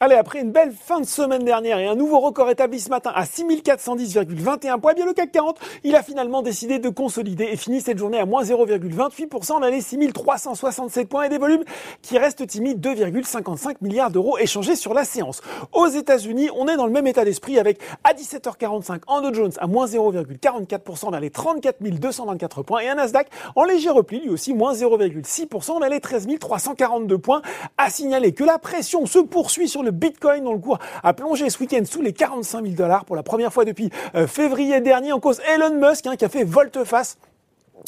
Allez, après une belle fin de semaine dernière et un nouveau record établi ce matin à 6410,21 points, eh bien le CAC 40, il a finalement décidé de consolider et finit cette journée à moins 0,28%. On a les 6367 points et des volumes qui restent timides 2,55 milliards d'euros échangés sur la séance. Aux États-Unis, on est dans le même état d'esprit avec à 17h45 en Dow Jones à moins 0,44%, on les 34 224 points et un Nasdaq en léger repli, lui aussi moins 0,6%, on les 13 342 points. À signaler que la pression se poursuit sur le Bitcoin dont le cours a plongé ce week-end sous les 45 000 dollars pour la première fois depuis euh, février dernier en cause Elon Musk hein, qui a fait volte-face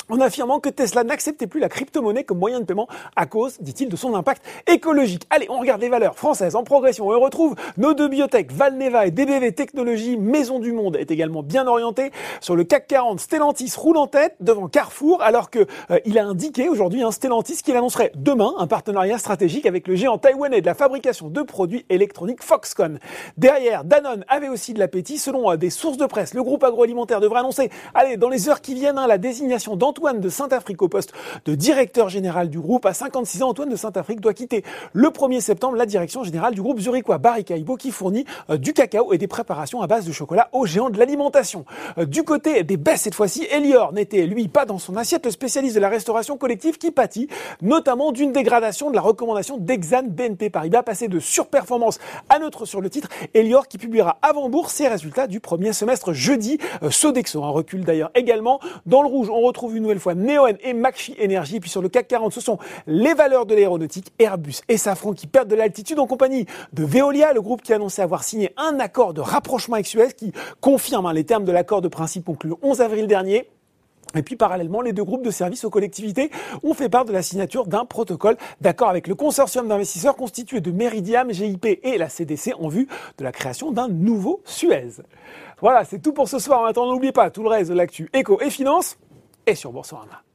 en affirmant que Tesla n'acceptait plus la crypto-monnaie comme moyen de paiement à cause, dit-il, de son impact écologique. Allez, on regarde les valeurs françaises en progression on retrouve nos deux biotech, Valneva et DBV Technologies, Maison du Monde, est également bien orienté. Sur le CAC 40, Stellantis roule en tête devant Carrefour, alors que euh, il a indiqué aujourd'hui, un hein, Stellantis, qu'il annoncerait demain un partenariat stratégique avec le géant taïwanais de la fabrication de produits électroniques Foxconn. Derrière, Danone avait aussi de l'appétit. Selon euh, des sources de presse, le groupe agroalimentaire devrait annoncer, allez, dans les heures qui viennent, hein, la désignation Antoine de Saint-Afrique au poste de directeur général du groupe. À 56 ans, Antoine de Saint-Afrique doit quitter le 1er septembre la direction générale du groupe zurichois Baricaibo qui fournit euh, du cacao et des préparations à base de chocolat aux géants de l'alimentation. Euh, du côté des baisses cette fois-ci, Elior n'était lui pas dans son assiette, le spécialiste de la restauration collective qui pâtit notamment d'une dégradation de la recommandation d'Exan BNP Paribas passé de surperformance à neutre sur le titre. Elior qui publiera avant bourse ses résultats du premier semestre jeudi. Euh, Sodexo, un recul d'ailleurs également. Dans le rouge, on retrouve une nouvelle fois Neoen et McPhee Energy. Puis sur le CAC 40, ce sont les valeurs de l'aéronautique, Airbus et Safran qui perdent de l'altitude en compagnie de Veolia, le groupe qui a annoncé avoir signé un accord de rapprochement avec Suez qui confirme hein, les termes de l'accord de principe conclu le 11 avril dernier. Et puis parallèlement, les deux groupes de services aux collectivités ont fait part de la signature d'un protocole d'accord avec le consortium d'investisseurs constitué de Meridiam, GIP et la CDC en vue de la création d'un nouveau Suez. Voilà, c'est tout pour ce soir. En attendant, n'oubliez pas tout le reste de l'actu éco et finance et sur Boursorama.